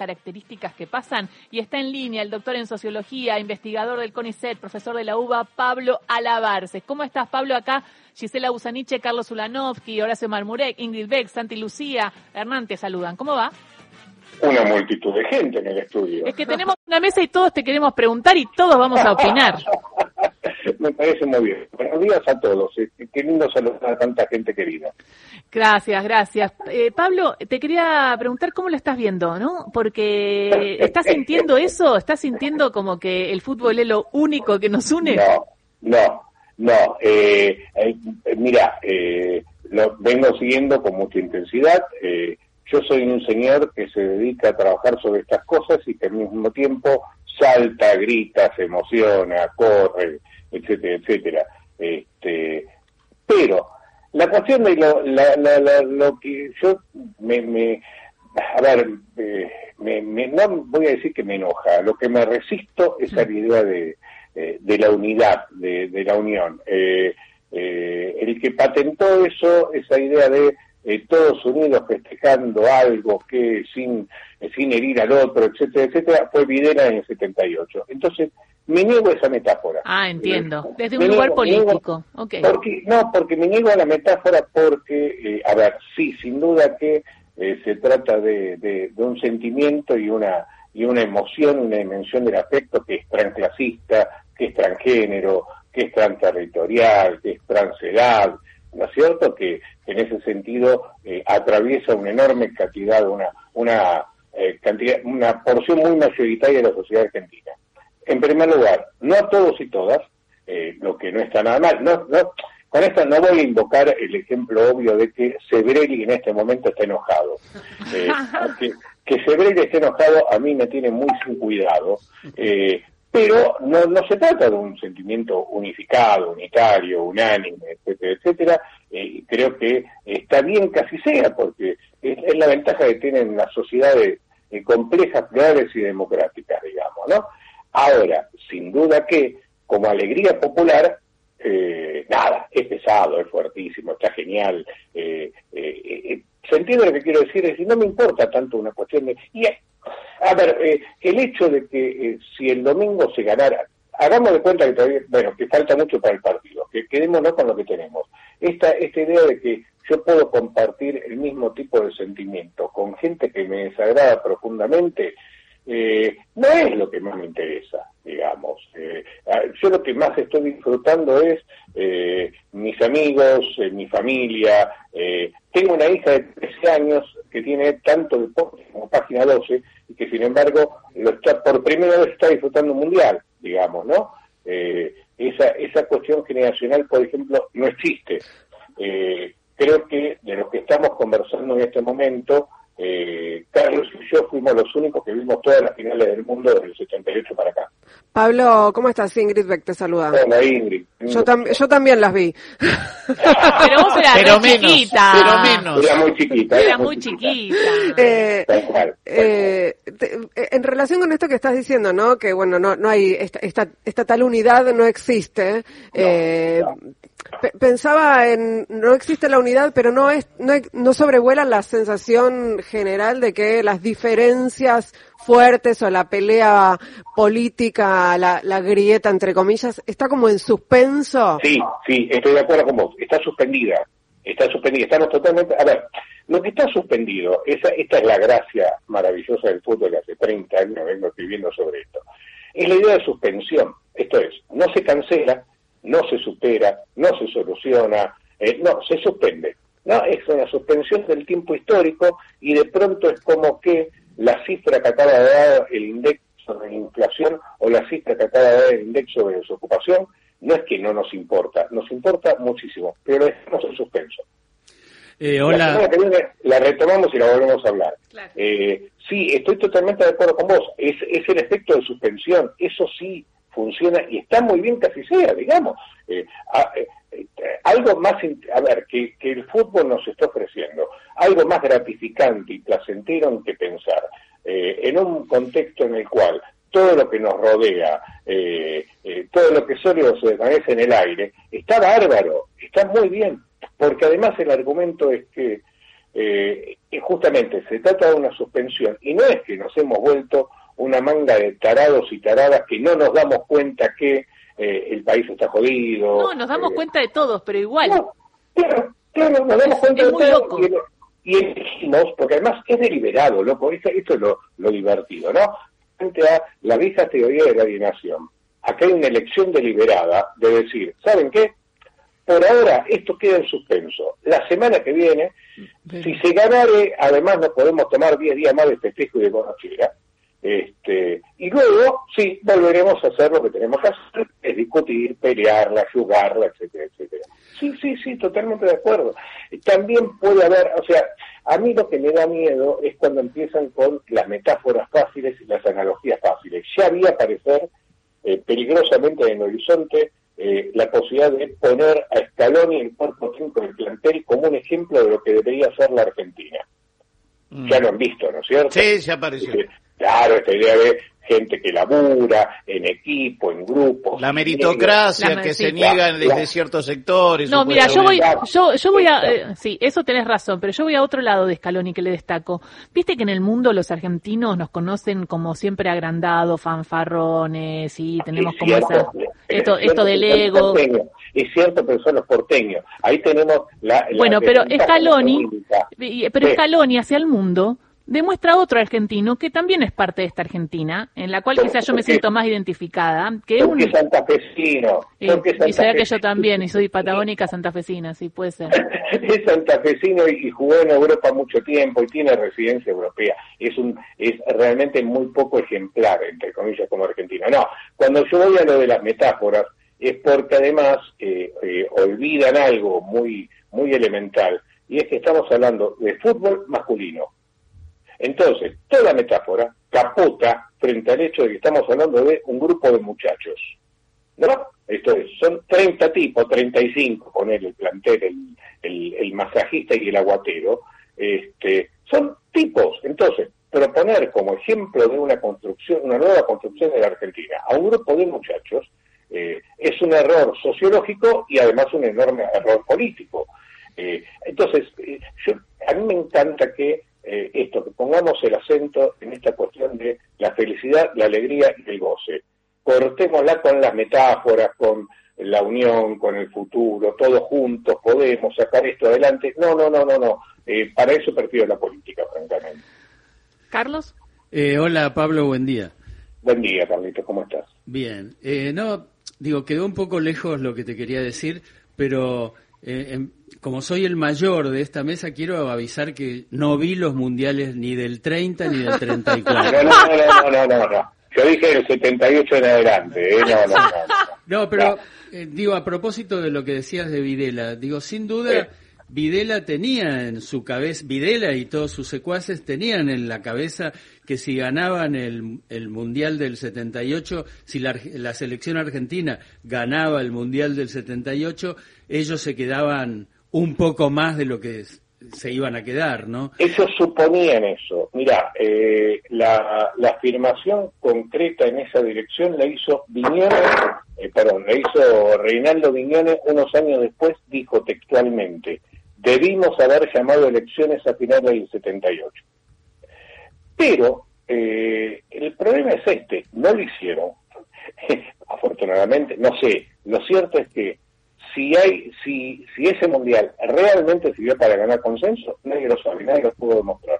características que pasan. Y está en línea el doctor en sociología, investigador del CONICET, profesor de la UBA, Pablo Alabarce. ¿Cómo estás, Pablo? Acá Gisela Busaniche, Carlos Ulanovsky, Horacio Marmurek, Ingrid Beck, Santi Lucía, Hernán, te saludan. ¿Cómo va? Una multitud de gente en el estudio. Es que tenemos una mesa y todos te queremos preguntar y todos vamos a opinar. Me parece muy bien. Buenos días a todos. Eh, qué lindo saludar a tanta gente querida. Gracias, gracias. Eh, Pablo, te quería preguntar cómo lo estás viendo, ¿no? Porque ¿estás sintiendo eso? ¿Estás sintiendo como que el fútbol es lo único que nos une? No, no, no. Eh, mira, lo vengo siguiendo con mucha intensidad. yo soy un señor que se dedica a trabajar sobre estas cosas y que al mismo tiempo salta, grita, se emociona, corre, etcétera, etcétera. Este, pero la cuestión de lo, lo que yo me, me a ver, eh, me, no voy a decir que me enoja, lo que me resisto es a la idea de, eh, de la unidad, de, de la unión. Eh, el que patentó eso, esa idea de todos unidos festejando algo que sin, sin herir al otro, etcétera, etcétera, fue Videla en el 78. Entonces, me niego a esa metáfora. Ah, entiendo. Desde un lugar político. Porque, no, porque me niego a la metáfora porque, eh, a ver, sí, sin duda que eh, se trata de, de, un sentimiento y una y una emoción, una dimensión del afecto que es transclasista, que es transgénero, que es transterritorial, que es transedad, ¿no es cierto? Que en ese sentido eh, atraviesa una enorme cantidad, una, una, cantidad, una porción muy mayoritaria de la sociedad argentina. En primer lugar, no a todos y todas, eh, lo que no está nada mal. No, no, con esto no voy a invocar el ejemplo obvio de que Sebrelli en este momento está enojado. Eh, que, que Sebrelli esté enojado a mí me tiene muy sin cuidado, eh, pero no, no se trata de un sentimiento unificado, unitario, unánime, etcétera, etcétera. creo que está bien que así sea, porque es, es la ventaja que tienen las sociedades complejas, plurales y democráticas, digamos, ¿no? Ahora, sin duda que, como alegría popular, eh, nada, es pesado, es fuertísimo, está genial. Eh, eh, ¿Se entiende lo que quiero decir? Es decir, no me importa tanto una cuestión de... Y, a ver, el hecho de que si el domingo se ganara, hagamos de cuenta que todavía, bueno, que falta mucho para el partido, que quedémonos con lo que tenemos. Esta, esta idea de que yo puedo compartir el mismo tipo de sentimiento con gente que me desagrada profundamente, eh, no es lo que más me interesa, digamos. Eh, yo lo que más estoy disfrutando es eh, mis amigos, mi familia. tengo una hija de 13 años que tiene tanto deporte como página 12 y que sin embargo lo está, por primera vez está disfrutando un mundial, digamos, ¿no? esa, esa cuestión generacional, por ejemplo, no existe. creo que de lo que estamos conversando en este momento, eh, Carlos y yo fuimos los únicos que vimos todas las finales del mundo desde el 78 para acá. Pablo, ¿cómo estás? Ingrid Beck te saluda. Hola, Ingrid. Yo, yo también las vi. pero vos eras pero menos, chiquita. Pero menos. Era muy chiquita. Era muy chiquita. Eh, eh, en relación con esto que estás diciendo, ¿no? Que bueno, no, no hay, esta, esta, esta tal unidad no existe. eh, pensaba en, no existe la unidad, pero no es, no, no sobrevuela la sensación general de que las diferencias fuertes o la pelea política, la, la grieta entre comillas, está como en suspenso. Sí, sí, estoy de acuerdo con vos. Está suspendida, está suspendida. Estamos totalmente, a ver, lo que está suspendido, esa, esta es la gracia maravillosa del fútbol que hace 30 años vengo escribiendo sobre esto. Es la idea de suspensión. Esto es, no se cancela, no se supera, no se soluciona, eh, no, se suspende. ¿no? Es una suspensión del tiempo histórico y de pronto es como que la cifra que acaba de dar el indexo de inflación o la cifra que acaba de dar el indexo de desocupación no es que no nos importa, nos importa muchísimo, pero estamos en suspenso. Eh, hola. La semana que viene la retomamos y la volvemos a hablar. Eh, sí, estoy totalmente de acuerdo con vos. Es, es el efecto de suspensión. Eso sí funciona y está muy bien que así sea, digamos. Eh, eh, eh, algo más, a ver, que, el fútbol nos está ofreciendo, algo más gratificante y placentero que pensar, en un contexto en el cual todo lo que nos rodea, todo lo que solo se desvanece en el aire, está bárbaro, está muy bien, porque además el argumento es que justamente se trata de una suspensión y no es que nos hemos vuelto una manga de tarados y taradas que no nos damos cuenta que eh, el país está jodido. No, nos damos eh, cuenta de todos, pero igual. claro, claro, nos damos cuenta de todo y, elegimos, porque además es deliberado, loco, esto, esto es lo, lo divertido, ¿no? Frente a la vieja teoría de la alienación. Acá hay una elección deliberada de decir, ¿saben qué? Por ahora esto queda en suspenso. La semana que viene, si se ganare, además no podemos tomar 10 días más de festejo y de borrachera. Este, y luego, sí, volveremos a hacer lo que tenemos que hacer, es discutir, pelearla, jugarla, etcétera, etcétera. Sí, sí, sí, totalmente de acuerdo. También puede haber, o sea, a mí lo que me da miedo es cuando empiezan con las metáforas fáciles y las analogías fáciles. Ya vi aparecer eh, peligrosamente en el horizonte eh, la posibilidad de poner a Scaloni el cuerpo técnico del plantel como un ejemplo de lo que debería ser la Argentina. Mm. Ya lo han visto, ¿no es cierto? Sí, se apareció. Claro, esta idea de gente que labura en equipo, en grupos. La meritocracia que se niega desde ciertos sectores. No, mira, yo voy, yo, yo voy a, eh, sí, eso tenés razón, pero yo voy a otro lado de Scaloni que le destaco. Viste que en el mundo los argentinos nos conocen como siempre agrandados, fanfarrones, y tenemos como esa, esto, esto del ego. Es cierto, pero son los porteños. Ahí tenemos la. bueno, pero Scaloni, pero Scaloni hacia el mundo demuestra otro argentino que también es parte de esta Argentina, en la cual quizás yo me siento más identificada, que es un... santafesino. Y, y sabía que yo también, y soy patagónica santafesina, sí, puede ser. es santafesino y, jugó en Europa mucho tiempo y tiene residencia europea. Es un es realmente muy poco ejemplar, entre comillas, como argentino. No, cuando yo voy a lo de las metáforas, es porque además eh, eh, olvidan algo muy, muy elemental, y es que estamos hablando de fútbol masculino entonces, toda metáfora capota frente al hecho de que estamos hablando de un grupo de muchachos. ¿No? Esto es, son 30 tipos, 35, poner el plantel, el, el, masajista y el aguatero, este, son tipos. Entonces, proponer como ejemplo de una construcción, una nueva construcción de la Argentina a un grupo de muchachos, eh, es un error sociológico y además un enorme error político. Eh, entonces, eh, a mí me encanta que eh, esto, que pongamos el acento en esta cuestión de la felicidad, la alegría y el goce. Cortémosla con las metáforas, con la unión, con el futuro, todos juntos podemos sacar esto adelante. No, no, no, no, no. Eh, para eso prefiero la política, francamente. Carlos. Eh, hola, Pablo, buen día. Buen día, Carlito, ¿cómo estás? Bien. no, digo, quedó un poco lejos lo que te quería decir, pero en, como soy el mayor de esta mesa, quiero avisar que no vi los mundiales ni del 30 ni del 34. No, no, no, no, no, Yo dije del 78 en adelante, ¿eh? No, no, no. No, pero eh, digo, a propósito de lo que decías de Videla, digo, sin duda, Videla tenía en su cabeza, Videla y todos sus secuaces tenían en la cabeza que si ganaban el, el Mundial del 78, si la, la selección argentina ganaba el Mundial del 78, ellos se quedaban un poco más de lo que se iban a quedar, ¿no? Ellos suponían eso. Mira, eh, la, la, afirmación concreta en esa dirección la hizo Viñones, eh, perdón, la hizo Reinaldo Viñones unos años después, dijo textualmente, debimos haber llamado elecciones a finales del 78. Pero eh, el problema es este, no lo hicieron. Afortunadamente, no sé, lo cierto es que si hay, si, si ese mundial realmente sirvió para ganar consenso, nadie lo sabe, nadie lo pudo demostrar.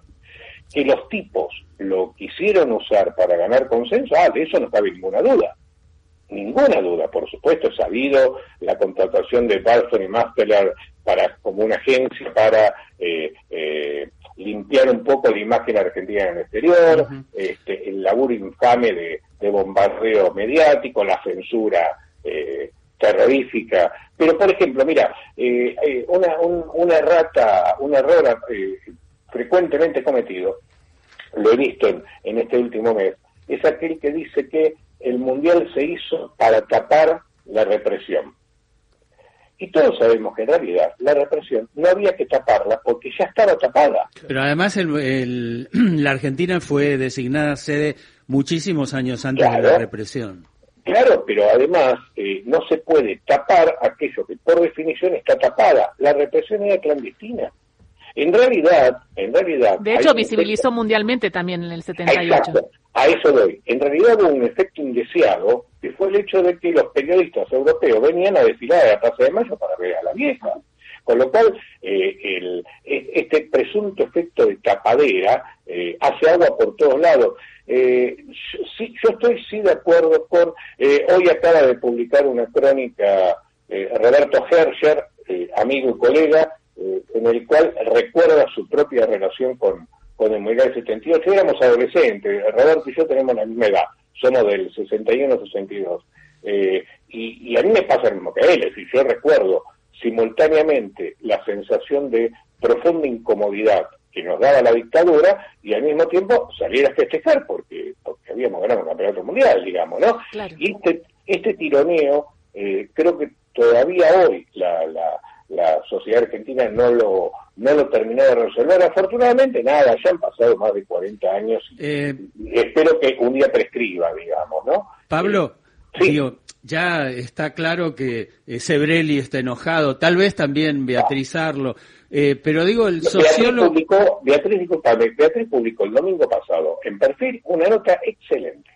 Que los tipos lo quisieron usar para ganar consenso, ah, de eso no cabe ninguna duda. Ninguna duda, por supuesto, sabido la contratación de Barton y Masteler para, como una agencia para eh, eh, limpiar un poco la imagen argentina en el exterior, este, el laburo infame de, de bombardeo mediático, la censura eh, terrorífica. Pero, por ejemplo, mira, eh, eh, una, una errata, un error eh, frecuentemente cometido, lo he visto en, este último mes, es aquel que dice que el Mundial se hizo para tapar la represión. Y todos sabemos que en realidad la represión no había que taparla porque ya estaba tapada. Pero además el, la Argentina fue designada sede muchísimos años antes de la represión. Claro, pero además eh, no se puede tapar aquello que por definición está tapada. La represión era clandestina. En realidad, en realidad... De hecho, visibilizó mundialmente también en el 78. Exacto, a eso doy. En realidad hubo un efecto indeseado, que fue el hecho de que los periodistas europeos venían a desfilar a la Plaza de Mayo para ver a la vieja. Con lo cual, eh, el, e, este presunto efecto de tapadera eh, hace agua por todos lados. Eh, sí, yo estoy sí de acuerdo con, hoy acaba de publicar una crónica Roberto Herscher, amigo y colega, en el cual recuerda su propia relación con, con el Mundial del 78. Éramos adolescentes, Roberto y yo tenemos la misma edad, somos del 61-62. y, y a mí me pasa lo mismo que a él, es decir, yo recuerdo simultáneamente la sensación de profunda incomodidad que nos daba la dictadura y al mismo tiempo salir a festejar porque, porque habíamos ganado un campeonato mundial, digamos, ¿no? Y este, este tironeo, eh, creo que todavía hoy la, la, sociedad argentina no lo, no lo terminó de resolver. Afortunadamente, nada, ya han pasado más de 40 años y, eh, espero que un día prescriba, digamos, ¿no? Pablo, sí. Ya está claro que eh, Sebrelli está enojado, tal vez también Beatriz Arlo, eh, pero digo, el sociólogo... Beatriz, Beatriz publicó el domingo pasado en perfil una nota excelente.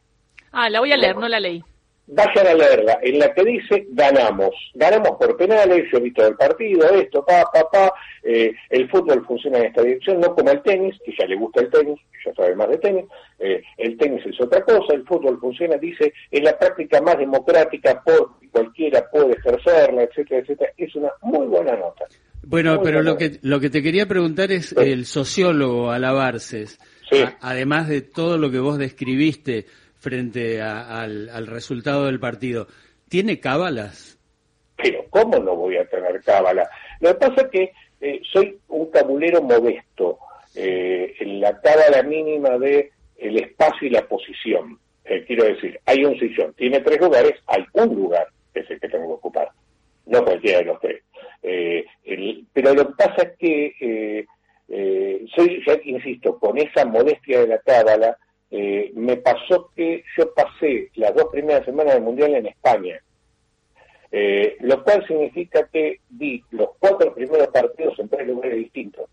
Ah, la voy a leer, no la leí vayan a leerla, en la que dice ganamos, ganamos por penales, yo he visto el partido, esto, pa, pa, pa, eh, el fútbol funciona en esta dirección, no como el tenis, que ya le gusta el tenis, ya sabe más de tenis, eh, el tenis es otra cosa, el fútbol funciona, dice, es la práctica más democrática, porque cualquiera puede ejercerla, etcétera, etcétera, es una muy buena nota. Bueno, pero lo que, lo que te quería preguntar es el sociólogo Alabarces, además de todo lo que vos describiste, frente al, resultado del partido. ¿Tiene cábalas? Pero ¿cómo no voy a tener cábala? Lo que pasa es que eh, soy un cabulero modesto eh, en la cábala mínima de el espacio y la posición. Eh, quiero decir, hay un sillón, tiene tres lugares, hay un lugar que es el que tengo que ocupar, no cualquiera de los tres. pero lo que pasa es que soy, ya insisto, con esa modestia de la cábala, eh, me pasó que yo pasé las dos primeras semanas del Mundial en España, eh, lo cual significa que vi los cuatro primeros partidos en tres lugares distintos.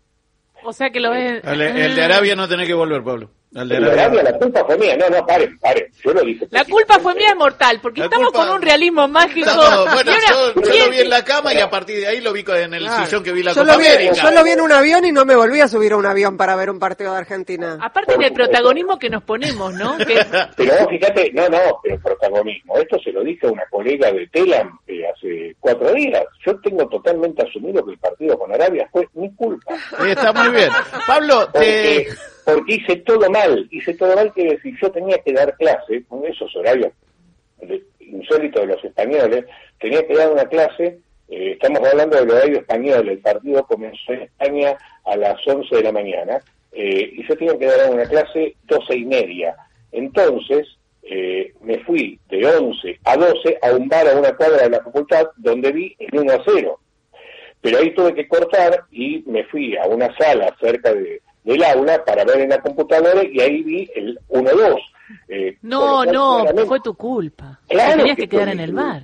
O sea que lo ves... El, de Arabia no tenés que volver, Pablo. El de Arabia, la culpa fue mía. No, no, paren, paren. Yo lo dije. La culpa fue mía, mortal, porque estamos con un realismo mágico. bueno, yo, lo vi en la cama y a partir de ahí lo vi en el sillón que vi la yo Copa lo vi, Yo lo vi en un avión y no me volví a subir a un avión para ver un partido de Argentina. Aparte del protagonismo que nos ponemos, ¿no? Pero vos fíjate, no, no, pero protagonismo. Esto se lo dije a una colega de Telam eh, hace cuatro días. Yo tengo totalmente asumido que el partido con Arabia fue mi culpa. está muy bien. Pablo, te porque hice todo mal, hice todo mal, quiere decir, yo tenía que dar clase, con esos horarios insólitos de los españoles, tenía que dar una clase, eh, estamos hablando del horario español, el partido comenzó en España a las 11 de la mañana, eh, y yo tenía que dar una clase 12 y media. Entonces, eh, me fui de 11 a 12 a un bar a una cuadra de la facultad donde vi el 1 a 0. Pero ahí tuve que cortar y me fui a una sala cerca de, del aula para ver en la computadora y ahí vi el 1-2. Eh, no, no, fue tu culpa. Claro tenías que, quedar en el bar.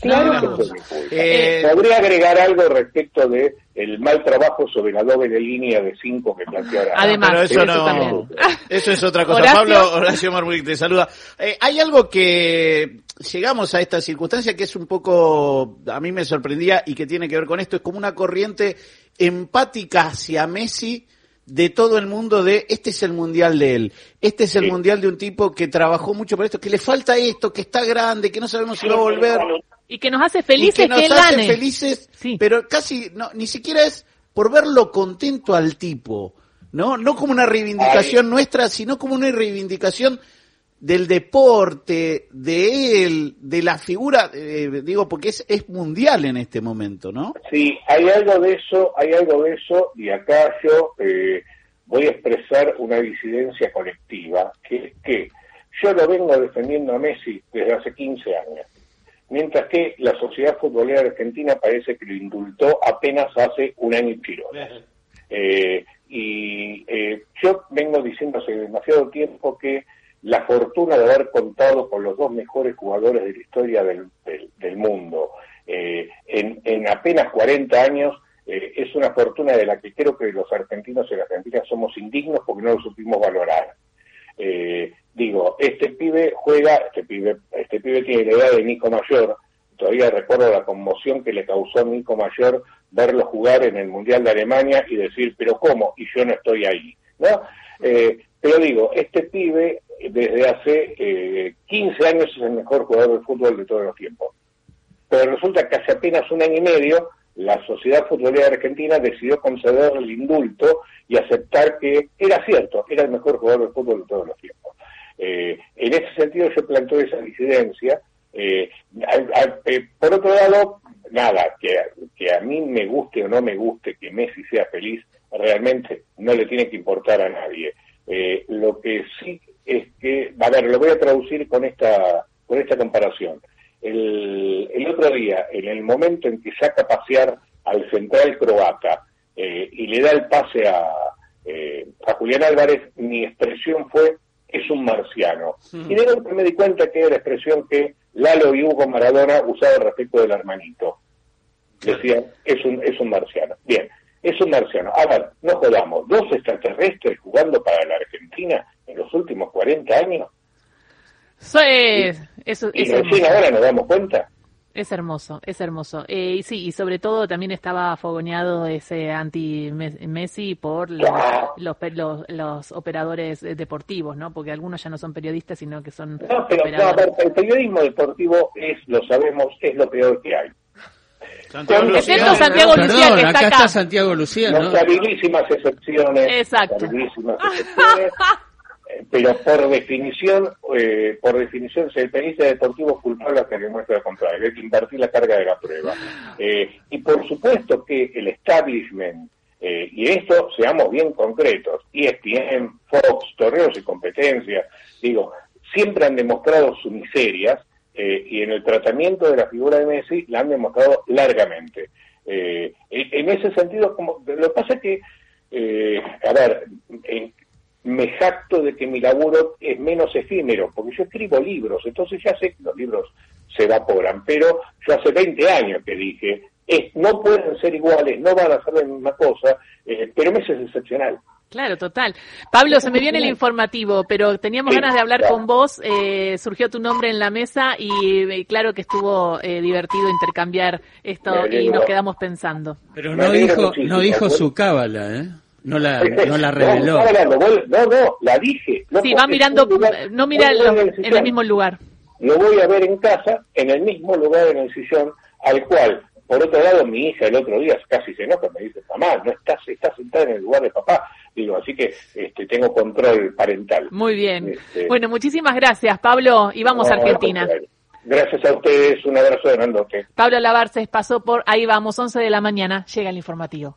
Claro que fue eh, Podría agregar algo respecto de el mal trabajo sobre la doble línea de 5 que planteó Además, eso, no, eso es otra cosa. Pablo Horacio Marmuric te saluda. Eh, hay algo que llegamos a esta circunstancia que es un poco, a mí me sorprendía y que tiene que ver con esto, es como una corriente empática hacia Messi de todo el mundo de este es el mundial de él, este es el mundial de un tipo que trabajó mucho por esto, que le falta esto, que está grande, que no sabemos si va a volver. Y que nos hace felices que, nos hace felices, pero casi no, ni siquiera es por verlo contento al tipo, ¿no? No como una reivindicación nuestra, sino como una reivindicación del deporte, de él, de la figura, eh, digo, porque es, es mundial en este momento, ¿no? Sí, hay algo de eso, hay algo de eso, y acá yo eh, voy a expresar una disidencia colectiva, que es que yo lo vengo defendiendo a Messi desde hace 15 años, mientras que la sociedad futbolera argentina parece que lo indultó apenas hace un año y tiro. Eh, y yo vengo diciendo hace demasiado tiempo que la fortuna de haber contado con los dos mejores jugadores de la historia del, del, mundo. Eh, en, en, apenas 40 años eh, es una fortuna de la que creo que los argentinos y las argentinas somos indignos porque no lo supimos valorar. Eh, digo, este pibe juega, este pibe, este pibe tiene la edad de Nico Mayor, todavía recuerdo la conmoción que le causó a Nico Mayor verlo jugar en el Mundial de Alemania y decir, pero ¿cómo? Y yo no estoy ahí, ¿no? Eh, pero digo, este pibe desde hace eh, 15 años es el mejor jugador de fútbol de todos los tiempos. Pero resulta que hace apenas un año y medio la Sociedad Futbolera Argentina decidió conceder el indulto y aceptar que era cierto, era el mejor jugador de fútbol de todos los tiempos. Eh, en ese sentido yo planteo esa disidencia. Eh, eh, por otro lado, nada, que, que a mí me guste o no me guste que Messi sea feliz, realmente no le tiene que importar a nadie. Lo que sí es que, a ver, lo voy a traducir con esta, con esta comparación. El, el otro día, en el momento en que saca a pasear al central croata eh, y le da el pase a, eh, a Julián Álvarez, mi expresión fue es un marciano. Y de golpe me di cuenta que era la expresión que Lalo y Hugo Maradona usaban respecto del hermanito. Decían, es un, es un marciano. Bien, es un marciano. A ver, no jodamos, dos extraterrestres jugando para la Argentina en los últimos 40 años. es, eso, y recién ahora nos damos cuenta. Es hermoso, es hermoso. Eh, y sí, y sobre todo también estaba fogoneado ese anti-Messi por los, los, los, operadores deportivos, ¿no? Porque algunos ya no son periodistas, sino que son. No, pero no, el periodismo deportivo es, lo sabemos, es lo peor que hay. Santiago Luciano, Santiago Luciano, que está acá. está Santiago Luciano. ¿no? excepciones. Exacto. excepciones. pero por definición, eh, por definición, si el periodista deportivo culpable hasta que muestra lo contrario, hay que invertir la carga de la prueba. Eh, y por supuesto que el establishment, eh, y esto seamos bien concretos, ESPN, Fox, Torreos y Competencias, digo, siempre han demostrado su miserias y en el tratamiento de la figura de Messi la han demostrado largamente. en ese sentido, como, lo que pasa es que, a ver, me jacto de que mi laburo es menos efímero, porque yo escribo libros, entonces ya sé que los libros se evaporan, pero yo hace 20 años que dije, es, no pueden ser iguales, no van a ser la misma cosa, eh, pero Messi es excepcional. Claro, total. Pablo, se me viene el informativo, pero teníamos ganas de hablar con vos, eh, surgió tu nombre en la mesa y eh, claro que estuvo divertido intercambiar esto y nos quedamos pensando. Pero no dijo, no dijo su cábala, ¿eh? No la, no la reveló. No, no, la dije. sí, va mirando, no mira en el mismo lugar. Lo voy a ver en casa, en el mismo lugar en el sillón, al cual, por otro lado, mi hija el otro día casi se enoja, me dice, mamá, no estás, estás sentada en el lugar de papá. Digo, así que este, tengo control parental. Muy bien. Este, bueno, muchísimas gracias, Pablo, y vamos a Argentina. Gracias a ustedes, un abrazo de grandote. Pablo Lavarces pasó por Ahí vamos, 11 de la mañana, llega el informativo.